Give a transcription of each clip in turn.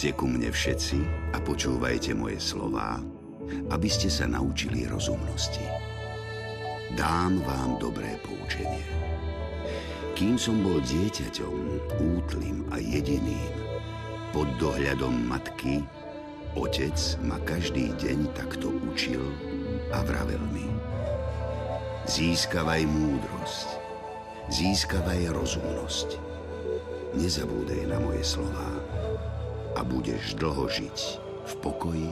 Poďte ku mne všetci a počúvajte moje slová, aby ste sa naučili rozumnosti. Dám vám dobré poučenie. Kým som bol dieťaťom, útlým a jediným, pod dohľadom matky, otec ma každý deň takto učil a vravel mi. Získavaj múdrosť, získavaj rozumnosť. Nezabúdaj na moje slová a budeš dlho žiť v pokoji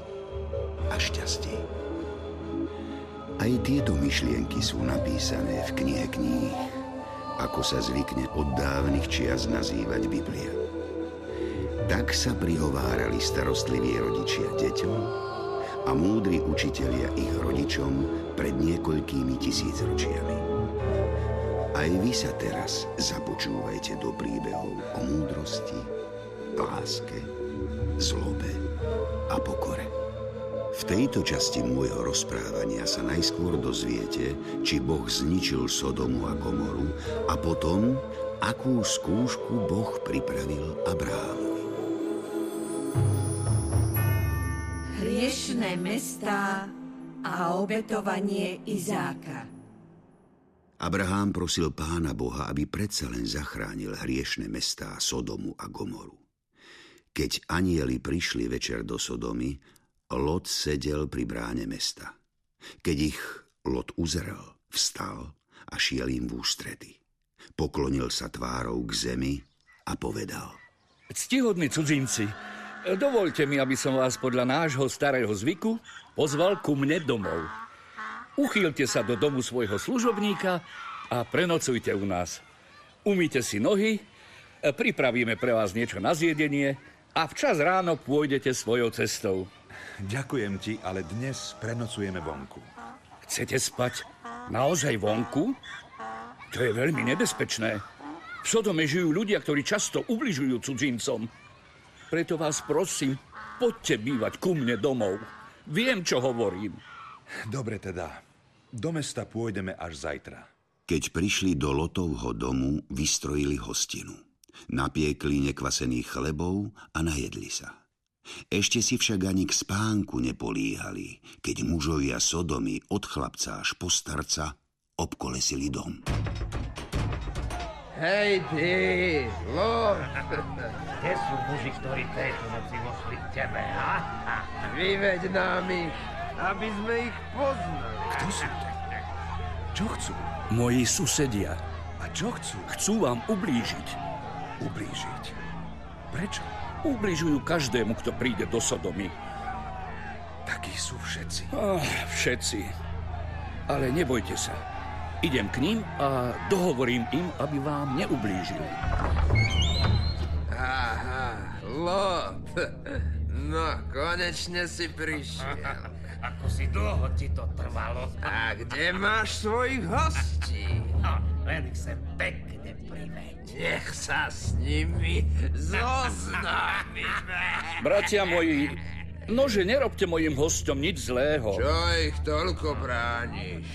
a šťastí. Aj tieto myšlienky sú napísané v knihe kníh, ako sa zvykne od dávnych čias nazývať Biblia. Tak sa prihovárali starostliví rodičia deťom a múdri učitelia ich rodičom pred niekoľkými tisícročiami. Aj vy sa teraz započúvajte do príbehov o múdrosti, láske, zlobe a pokore. V tejto časti môjho rozprávania sa najskôr dozviete, či Boh zničil Sodomu a Gomoru a potom, akú skúšku Boh pripravil Abrámovi. Hriešné mestá a obetovanie Izáka. Abraham prosil pána Boha, aby predsa len zachránil hriešne mestá Sodomu a Gomoru. Keď anieli prišli večer do Sodomy, Lot sedel pri bráne mesta. Keď ich Lot uzrel, vstal a šiel im v ústrety. Poklonil sa tvárou k zemi a povedal. Ctihodní cudzinci, dovolte mi, aby som vás podľa nášho starého zvyku pozval ku mne domov. Uchýlte sa do domu svojho služobníka a prenocujte u nás. Umýte si nohy, pripravíme pre vás niečo na zjedenie a včas ráno pôjdete svojou cestou. Ďakujem ti, ale dnes prenocujeme vonku. Chcete spať naozaj vonku? To je veľmi nebezpečné. V Sodome žijú ľudia, ktorí často ubližujú cudzincom. Preto vás prosím, poďte bývať ku mne domov. Viem, čo hovorím. Dobre teda, do mesta pôjdeme až zajtra. Keď prišli do Lotovho domu, vystrojili hostinu. Napiekli nekvasených chlebov a najedli sa. Ešte si však ani k spánku nepolíhali, keď mužovia Sodomy od chlapca až po starca obkolesili dom. Hej ty, Lord, Kde sú muži, ktorí tejto noci vošli k tebe, ha? vyveď nám ich, aby sme ich poznali. Kto sú to? Čo chcú? Moji susedia A čo chcú? chcú vám ublížiť. Ublížiť. Prečo? Ubližujú každému, kto príde do Sodomy. Takí sú všetci. Ah, všetci. Ale nebojte sa. Idem k ním a dohovorím im, aby vám neublížili. Aha, Lot, no konečne si prišiel. Ako si dlho ti to trvalo. A kde máš svojich hostí? No, len ich sem pekne. Nech sa s nimi zoznámime. Bratia moji, nože nerobte mojim hostom nič zlého. Čo ich toľko brániš?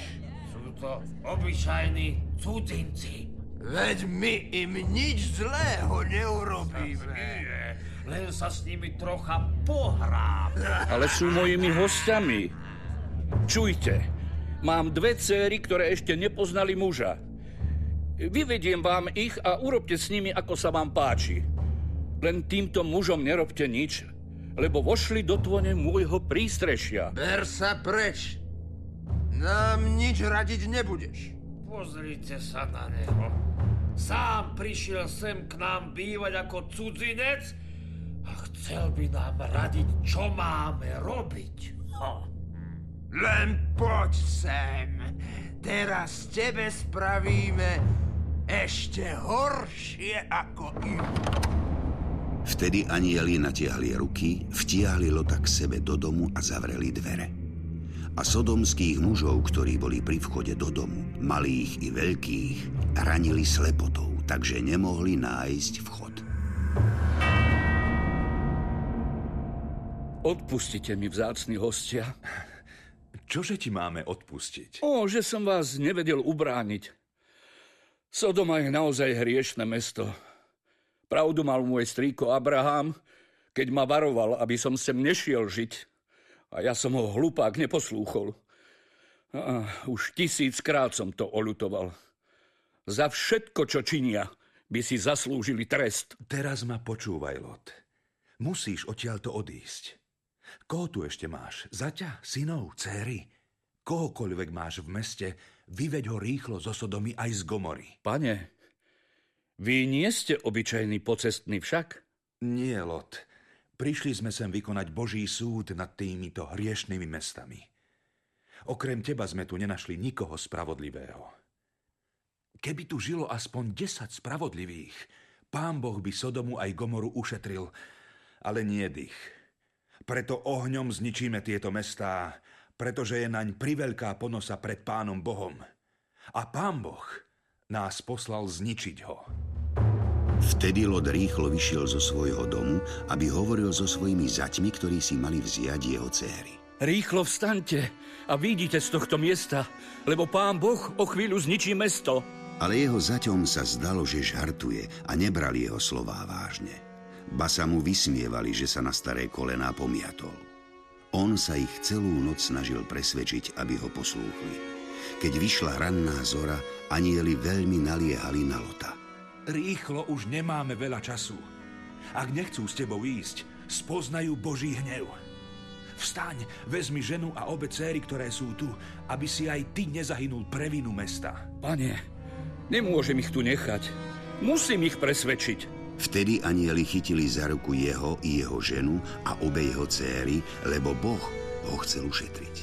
Sú to obyčajní cudzinci. Veď my im nič zlého neurobíme. Len sa s nimi trocha pohrám. Ale sú mojimi hostiami. Čujte, mám dve céry, ktoré ešte nepoznali muža. Vyvediem vám ich a urobte s nimi, ako sa vám páči. Len týmto mužom nerobte nič, lebo vošli do tvone môjho prístrešia. Ber sa preč. Nám nič radiť nebudeš. Pozrite sa na neho. Sám prišiel sem k nám bývať ako cudzinec a chcel by nám radiť, čo máme robiť. Ha. Len poď sem. Teraz tebe spravíme ešte horšie ako im. Vtedy anieli natiahli ruky, vtiahli Lota k sebe do domu a zavreli dvere. A sodomských mužov, ktorí boli pri vchode do domu, malých i veľkých, ranili slepotou, takže nemohli nájsť vchod. Odpustite mi, vzácni hostia. Čože ti máme odpustiť? O, že som vás nevedel ubrániť. Sodoma je naozaj hriešne mesto. Pravdu mal môj strýko Abraham, keď ma varoval, aby som sem nešiel žiť. A ja som ho hlupák neposlúchol. A už tisíckrát som to olutoval. Za všetko, čo činia, by si zaslúžili trest. Teraz ma počúvaj, Lot. Musíš odtiaľto odísť. Koho tu ešte máš? Zaťa, synov, céry? Kohokoľvek máš v meste, vyveď ho rýchlo zo Sodomy aj z Gomory. Pane, vy nie ste obyčajný pocestný však? Nie, Lot. Prišli sme sem vykonať Boží súd nad týmito hriešnými mestami. Okrem teba sme tu nenašli nikoho spravodlivého. Keby tu žilo aspoň 10 spravodlivých, pán Boh by Sodomu aj Gomoru ušetril, ale nie dých. Preto ohňom zničíme tieto mestá, pretože je naň priveľká ponosa pred pánom Bohom. A pán Boh nás poslal zničiť ho. Vtedy Lot rýchlo vyšiel zo svojho domu, aby hovoril so svojimi zaťmi, ktorí si mali vziať jeho céry. Rýchlo vstaňte a vidíte z tohto miesta, lebo pán Boh o chvíľu zničí mesto. Ale jeho zaťom sa zdalo, že žartuje a nebrali jeho slová vážne. Ba sa mu vysmievali, že sa na staré kolená pomiatol. On sa ich celú noc snažil presvedčiť, aby ho poslúchli. Keď vyšla ranná zora, anieli veľmi naliehali na Lota. Rýchlo už nemáme veľa času. Ak nechcú s tebou ísť, spoznajú Boží hnev. Vstaň, vezmi ženu a obe céry, ktoré sú tu, aby si aj ty nezahynul pre vinu mesta. Pane, nemôžem ich tu nechať. Musím ich presvedčiť. Vtedy anieli chytili za ruku jeho i jeho ženu a obe jeho céry, lebo Boh ho chcel ušetriť.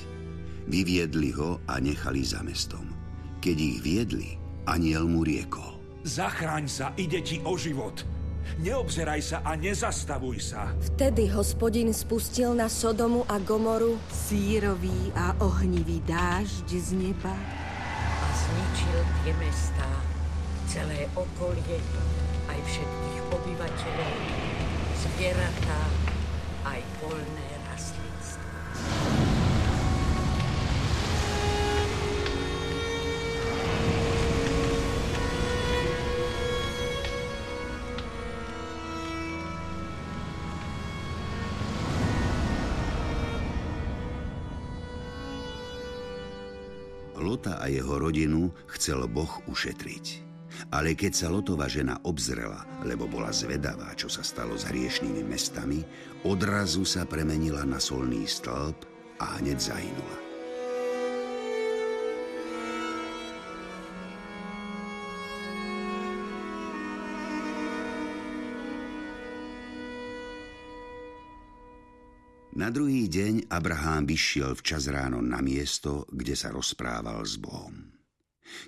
Vyviedli ho a nechali za mestom. Keď ich viedli, aniel mu riekol. Zachráň sa, ide ti o život. Neobzeraj sa a nezastavuj sa. Vtedy hospodin spustil na Sodomu a Gomoru Sírový a ohnivý dážď z neba. a zničil tie mestá, celé okolie, aj všetkých obyvateľov, zvieratá, aj polné rastlinstvo. Lota a jeho rodinu chcel Boh ušetriť. Ale keď sa Lotova žena obzrela, lebo bola zvedavá, čo sa stalo s hriešnými mestami, odrazu sa premenila na solný stĺp a hneď zahynula. Na druhý deň Abraham vyšiel včas ráno na miesto, kde sa rozprával s Bohom.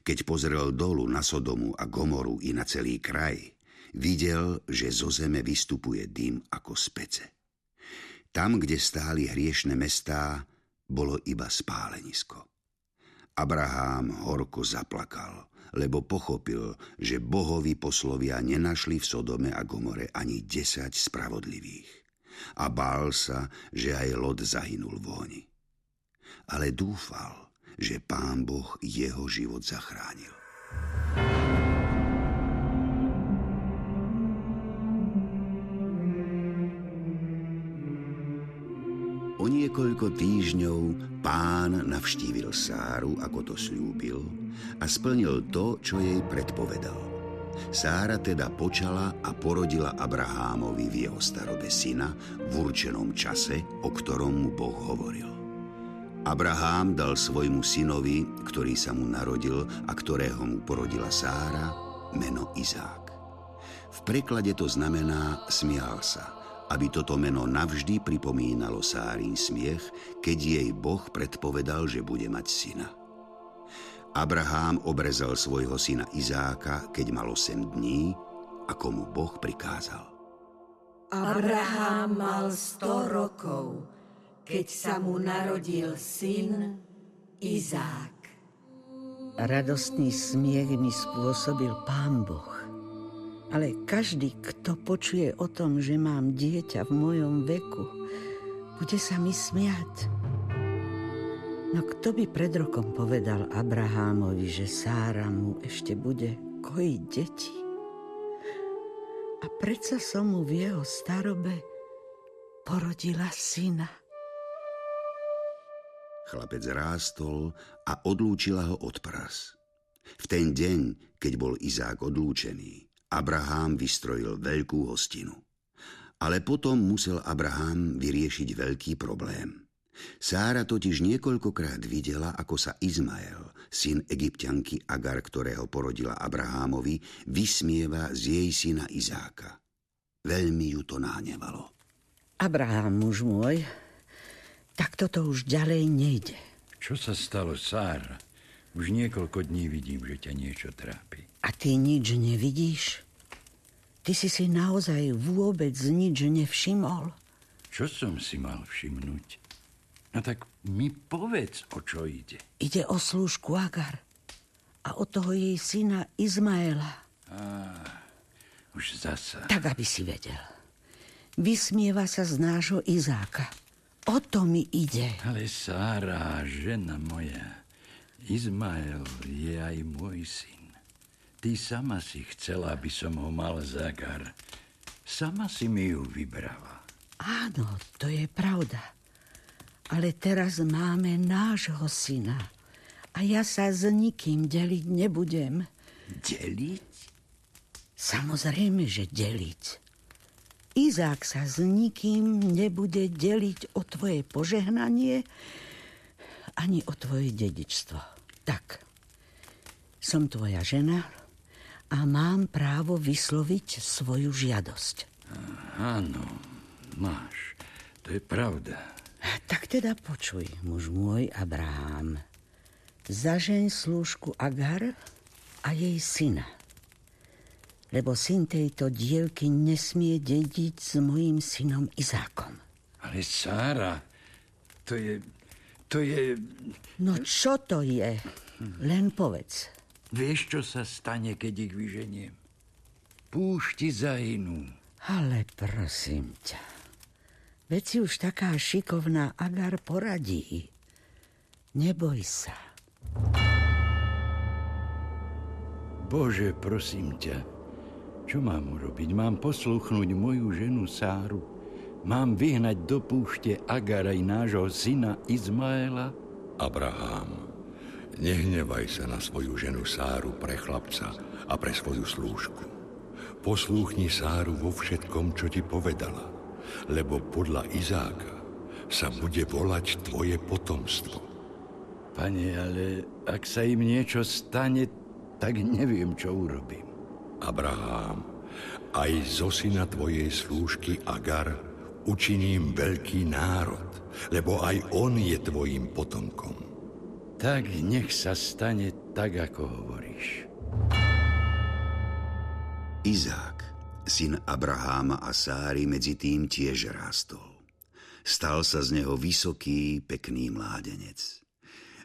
Keď pozrel dolu na Sodomu a Gomoru i na celý kraj, videl, že zo zeme vystupuje dym ako z. Tam, kde stáli hriešne mestá, bolo iba spálenisko. Abraham horko zaplakal, lebo pochopil, že bohovi poslovia nenašli v Sodome a Gomore ani desať spravodlivých. A bál sa, že aj Lot zahynul v ohni. Ale dúfal, že pán Boh jeho život zachránil. O niekoľko týždňov pán navštívil Sáru, ako to slúbil, a splnil to, čo jej predpovedal. Sára teda počala a porodila Abrahámovi v jeho starobe syna v určenom čase, o ktorom mu Boh hovoril. Abrahám dal svojmu synovi, ktorý sa mu narodil a ktorého mu porodila Sára, meno Izák. V preklade to znamená smial sa, aby toto meno navždy pripomínalo Sárin smiech, keď jej Boh predpovedal, že bude mať syna. Abrahám obrezal svojho syna Izáka, keď mal 8 dní, ako mu Boh prikázal. Abraham mal 100 rokov, keď sa mu narodil syn Izák. Radostný smiech mi spôsobil pán Boh. Ale každý, kto počuje o tom, že mám dieťa v mojom veku, bude sa mi smiať. No kto by pred rokom povedal Abrahámovi, že Sára mu ešte bude kojiť deti? A predsa som mu v jeho starobe porodila syna. Chlapec rástol a odlúčila ho od pras. V ten deň, keď bol Izák odlúčený, Abraham vystrojil veľkú hostinu. Ale potom musel Abraham vyriešiť veľký problém. Sára totiž niekoľkokrát videla, ako sa Izmael, syn egyptianky Agar, ktorého porodila Abrahámovi, vysmieva z jej syna Izáka. Veľmi ju to náhnevalo. Abraham, muž môj, tak toto už ďalej nejde. Čo sa stalo, Sára? Už niekoľko dní vidím, že ťa niečo trápi. A ty nič nevidíš? Ty si si naozaj vôbec nič nevšimol? Čo som si mal všimnúť? No tak mi povedz, o čo ide. Ide o slúžku Agar a o toho jej syna Izmaela. Á, už zasa. Tak, aby si vedel. Vysmieva sa z nášho Izáka. O to mi ide. Ale Sára, žena moja, Izmael je aj môj syn. Ty sama si chcela, aby som ho mal zagar. Sama si mi ju vybrala. Áno, to je pravda. Ale teraz máme nášho syna. A ja sa s nikým deliť nebudem. Deliť? Samozrejme, že deliť. Izák sa s nikým nebude deliť o tvoje požehnanie ani o tvoje dedičstvo. Tak, som tvoja žena a mám právo vysloviť svoju žiadosť. Áno, máš. To je pravda. Tak teda počuj, muž môj Abraham. Zažeň slúžku Agar a jej syna. Lebo syn tejto dievky nesmie dediť s mojím synom Izákom. Ale Sára, to je... To je... No čo to je? Len povedz. Vieš, čo sa stane, keď ich vyženiem? Púšti zahynú. Ale prosím ťa. Veď si už taká šikovná Agar poradí. Neboj sa. Bože, prosím ťa, čo mám urobiť? Mám posluchnúť moju ženu Sáru? Mám vyhnať do púšte Agar aj nášho syna Izmaela? Abraham, nehnevaj sa na svoju ženu Sáru pre chlapca a pre svoju slúžku. Poslúchni Sáru vo všetkom, čo ti povedala, lebo podľa Izáka sa bude volať tvoje potomstvo. Pane, ale ak sa im niečo stane, tak neviem, čo urobím. Abraham, aj zo syna tvojej slúžky Agar učiním veľký národ, lebo aj on je tvojim potomkom. Tak nech sa stane tak, ako hovoríš. Izák, syn Abraháma a Sáry, medzi tým tiež rástol. Stal sa z neho vysoký, pekný mládenec.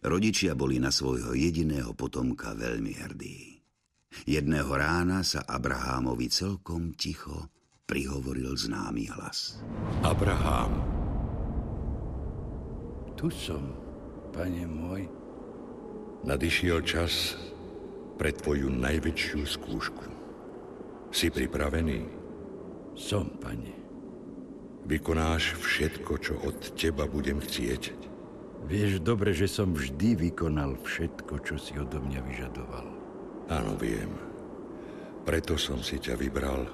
Rodičia boli na svojho jediného potomka veľmi hrdí. Jedného rána sa Abrahámovi celkom ticho prihovoril známy hlas. Abraham. Tu som, pane môj. Nadišiel čas pre tvoju najväčšiu skúšku. Si pripravený? Som, pane. Vykonáš všetko, čo od teba budem chcieť? Vieš dobre, že som vždy vykonal všetko, čo si odo mňa vyžadoval. Áno, viem. Preto som si ťa vybral,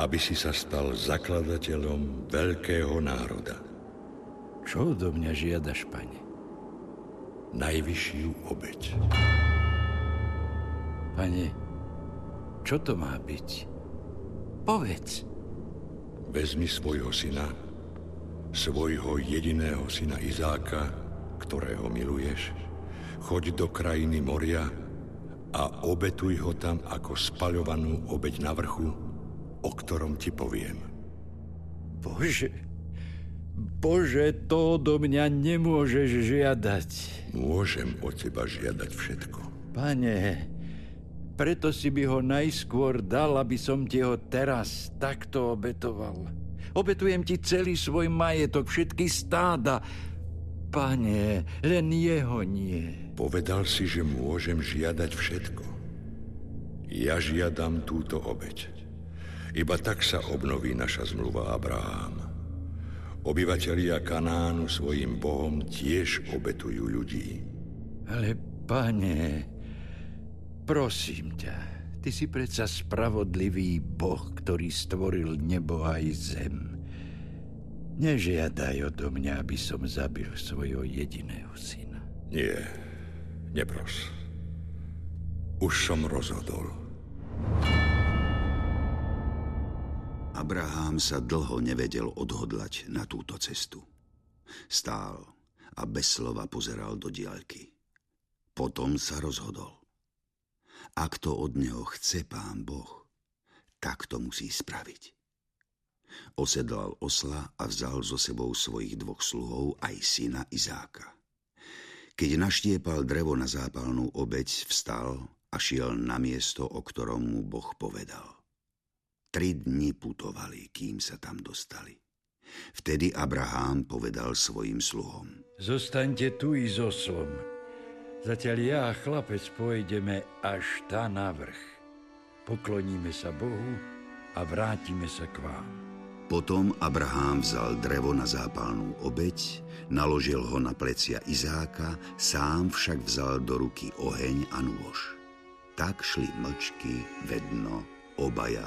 aby si sa stal zakladateľom veľkého národa. Čo odo mňa žiadaš, pane? Najvyššiu obeď. Pane, čo to má byť? Povedz. Vezmi svojho syna, svojho jediného syna Izáka, ktorého miluješ, choď do krajiny moria a obetuj ho tam ako spaľovanú obeď na vrchu, o ktorom ti poviem. Bože, Bože, to do mňa nemôžeš žiadať. Môžem od teba žiadať všetko. Pane, preto si by ho najskôr dal, aby som ti ho teraz takto obetoval. Obetujem ti celý svoj majetok, všetky stáda. Pane, len jeho nie. Povedal si, že môžem žiadať všetko. Ja žiadam túto obeď. Iba tak sa obnoví naša zmluva, Abraham. Obyvatelia Kanánu svojim bohom tiež obetujú ľudí. Ale, pane, prosím ťa, ty si predsa spravodlivý boh, ktorý stvoril nebo aj zem. Nežiadaj odo mňa, aby som zabil svojho jediného syna. Nie, nepros. Už som rozhodol. Abraham sa dlho nevedel odhodlať na túto cestu. Stál a bez slova pozeral do diaľky. Potom sa rozhodol. Ak to od neho chce pán Boh, tak to musí spraviť. Osedlal osla a vzal so sebou svojich dvoch sluhov aj syna Izáka. Keď naštiepal drevo na zápalnú obeď, vstal a šiel na miesto, o ktorom mu Boh povedal. Tri dni putovali, kým sa tam dostali. Vtedy Abraham povedal svojim sluhom. Zostaňte tu i s oslom. Zatiaľ ja a chlapec pôjdeme až tá na vrch. Pokloníme sa Bohu a vrátime sa k vám. Potom Abraham vzal drevo na zápalnú obeď, naložil ho na plecia Izáka, sám však vzal do ruky oheň a nôž. Tak šli mlčky, vedno, obaja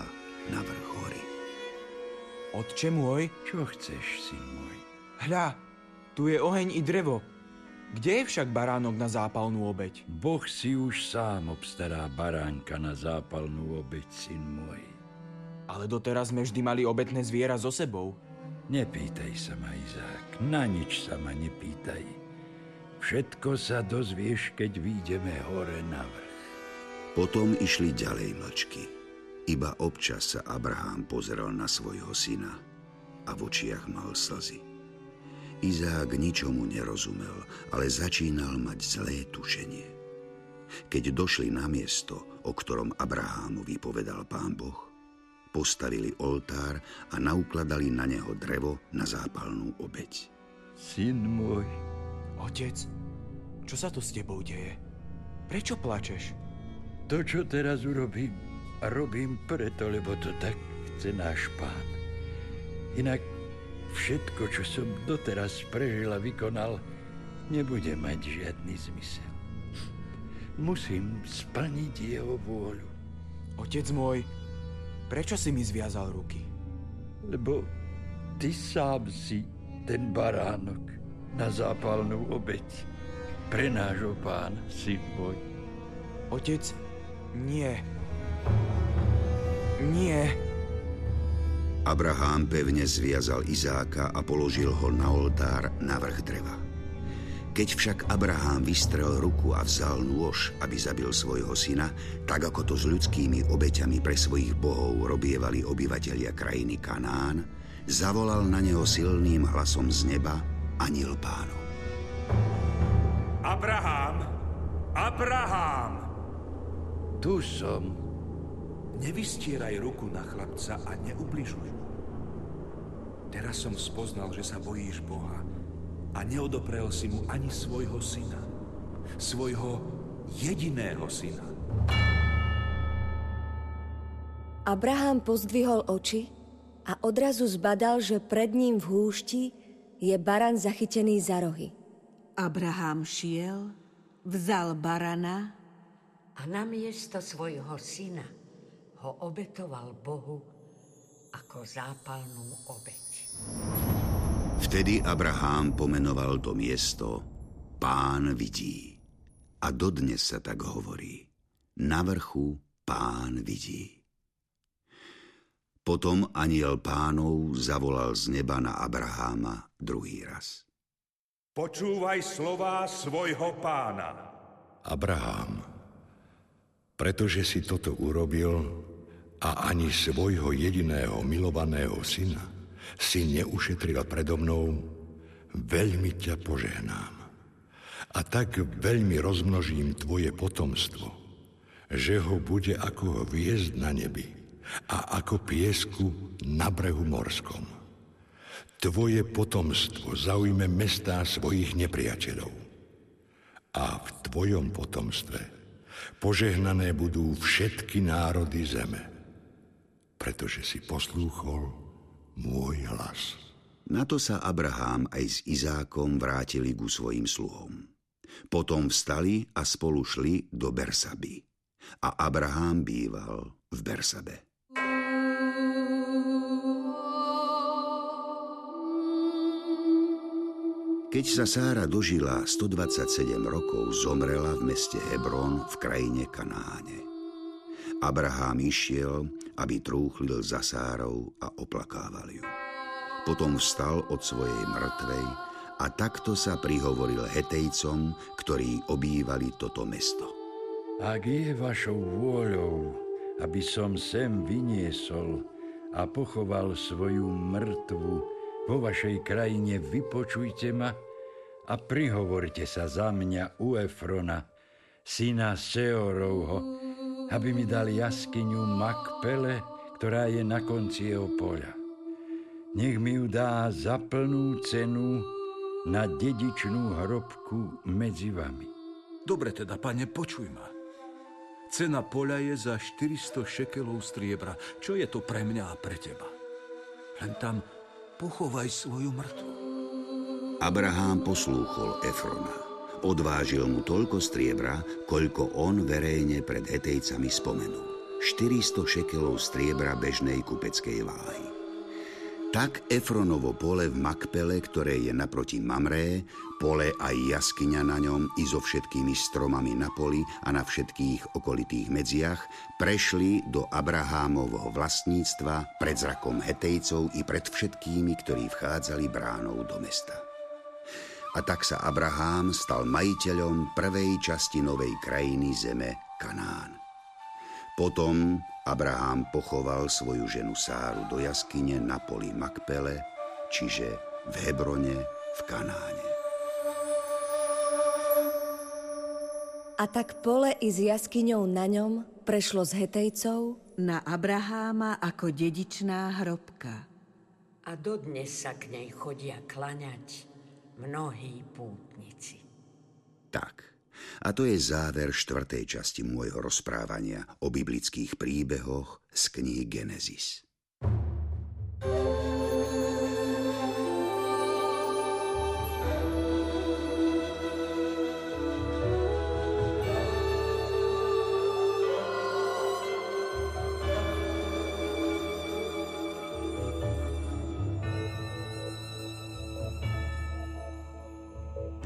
na vrch hory. Otče môj? Čo chceš, syn môj? Hľa, tu je oheň i drevo. Kde je však baránok na zápalnú obeď? Boh si už sám obstará baránka na zápalnú obeď, syn môj. Ale doteraz sme vždy mali obetné zviera so sebou. Nepýtaj sa ma, Izák, na nič sa ma nepýtaj. Všetko sa dozvieš, keď výjdeme hore na vrch. Potom išli ďalej mlčky. Iba občas sa Abraham pozeral na svojho syna a v očiach mal slzy. Izák ničomu nerozumel, ale začínal mať zlé tušenie. Keď došli na miesto, o ktorom Abrahámovi povedal pán Boh, postavili oltár a naukladali na neho drevo na zápalnú obeď. Syn môj. Otec, čo sa tu s tebou deje? Prečo plačeš? To, čo teraz urobím, a robím preto, lebo to tak chce náš pán. Inak všetko, čo som doteraz prežil a vykonal, nebude mať žiadny zmysel. Musím splniť jeho vôľu. Otec môj, prečo si mi zviazal ruky? Lebo ty sám si ten baránok na zápalnú obeď pre nášho pána, syn môj. Otec, nie. Nie. Abraham pevne zviazal Izáka a položil ho na oltár na vrch dreva. Keď však Abraham vystrel ruku a vzal nôž, aby zabil svojho syna, tak ako to s ľudskými obeťami pre svojich bohov robievali obyvatelia krajiny Kanán, zavolal na neho silným hlasom z neba aniel pánov. Abraham! Abraham! Tu som. Nevystieraj ruku na chlapca a neubližuj mu. Teraz som spoznal, že sa bojíš Boha a neodoprel si mu ani svojho syna. Svojho jediného syna. Abraham pozdvihol oči a odrazu zbadal, že pred ním v húšti je baran zachytený za rohy. Abraham šiel, vzal barana a na miesto svojho syna ho obetoval Bohu ako zápalnú obeď. Vtedy Abraham pomenoval to miesto Pán vidí. A dodnes sa tak hovorí. Na vrchu Pán vidí. Potom aniel pánov zavolal z neba na Abraháma druhý raz. Počúvaj slová svojho pána. Abraham, pretože si toto urobil, a ani svojho jediného milovaného syna si neušetril predo mnou, veľmi ťa požehnám. A tak veľmi rozmnožím tvoje potomstvo, že ho bude ako hviezd na nebi a ako piesku na brehu morskom. Tvoje potomstvo zaujme mestá svojich nepriateľov. A v tvojom potomstve požehnané budú všetky národy zeme pretože si poslúchol môj hlas. Na to sa Abraham aj s Izákom vrátili ku svojim sluhom. Potom vstali a spolu šli do Bersaby. A Abraham býval v Bersabe. Keď sa Sára dožila 127 rokov, zomrela v meste Hebron v krajine Kanáne. Abraham išiel, aby trúchlil za Sárou a oplakával ju. Potom vstal od svojej mŕtvej a takto sa prihovoril Hetejcom, ktorí obývali toto mesto. Ak je vašou vôľou, aby som sem vyniesol a pochoval svoju mŕtvu vo vašej krajine vypočujte ma a prihovorte sa za mňa u Efrona, syna Seorovho, aby mi dal jaskyňu Makpele, ktorá je na konci jeho poľa. Nech mi ju dá za plnú cenu na dedičnú hrobku medzi vami. Dobre teda, pane, počuj ma. Cena poľa je za 400 šekelov striebra. Čo je to pre mňa a pre teba? Len tam pochovaj svoju mŕtvu. Abraham poslúchol Efrona. Odvážil mu toľko striebra, koľko on verejne pred Hetejcami spomenul. 400 šekelov striebra bežnej kupeckej váhy. Tak Efronovo pole v Makpele, ktoré je naproti Mamré, pole aj jaskyňa na ňom i so všetkými stromami na poli a na všetkých okolitých medziach, prešli do Abrahámovho vlastníctva pred zrakom Hetejcov i pred všetkými, ktorí vchádzali bránou do mesta. A tak sa Abrahám stal majiteľom prvej časti novej krajiny zeme Kanán. Potom Abraham pochoval svoju ženu Sáru do jaskyne na poli Makpele, čiže v Hebrone v Kanáne. A tak pole i s jaskyňou na ňom prešlo z Hetejcov na Abraháma ako dedičná hrobka. A dodnes sa k nej chodia klaňať mnohí pútnici. Tak. A to je záver štvrtej časti môjho rozprávania o biblických príbehoch z knihy Genesis.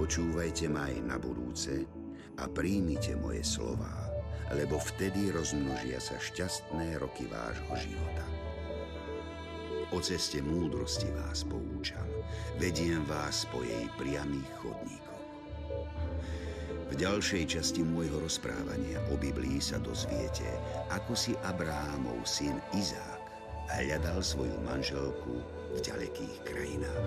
Počúvajte ma aj na budúce, a príjmite moje slová, lebo vtedy rozmnožia sa šťastné roky vášho života. O ceste múdrosti vás poučam, vediem vás po jej priamých chodníkoch. V ďalšej časti môjho rozprávania o Biblii sa dozviete, ako si Abrahámov syn Izák hľadal svoju manželku v ďalekých krajinách.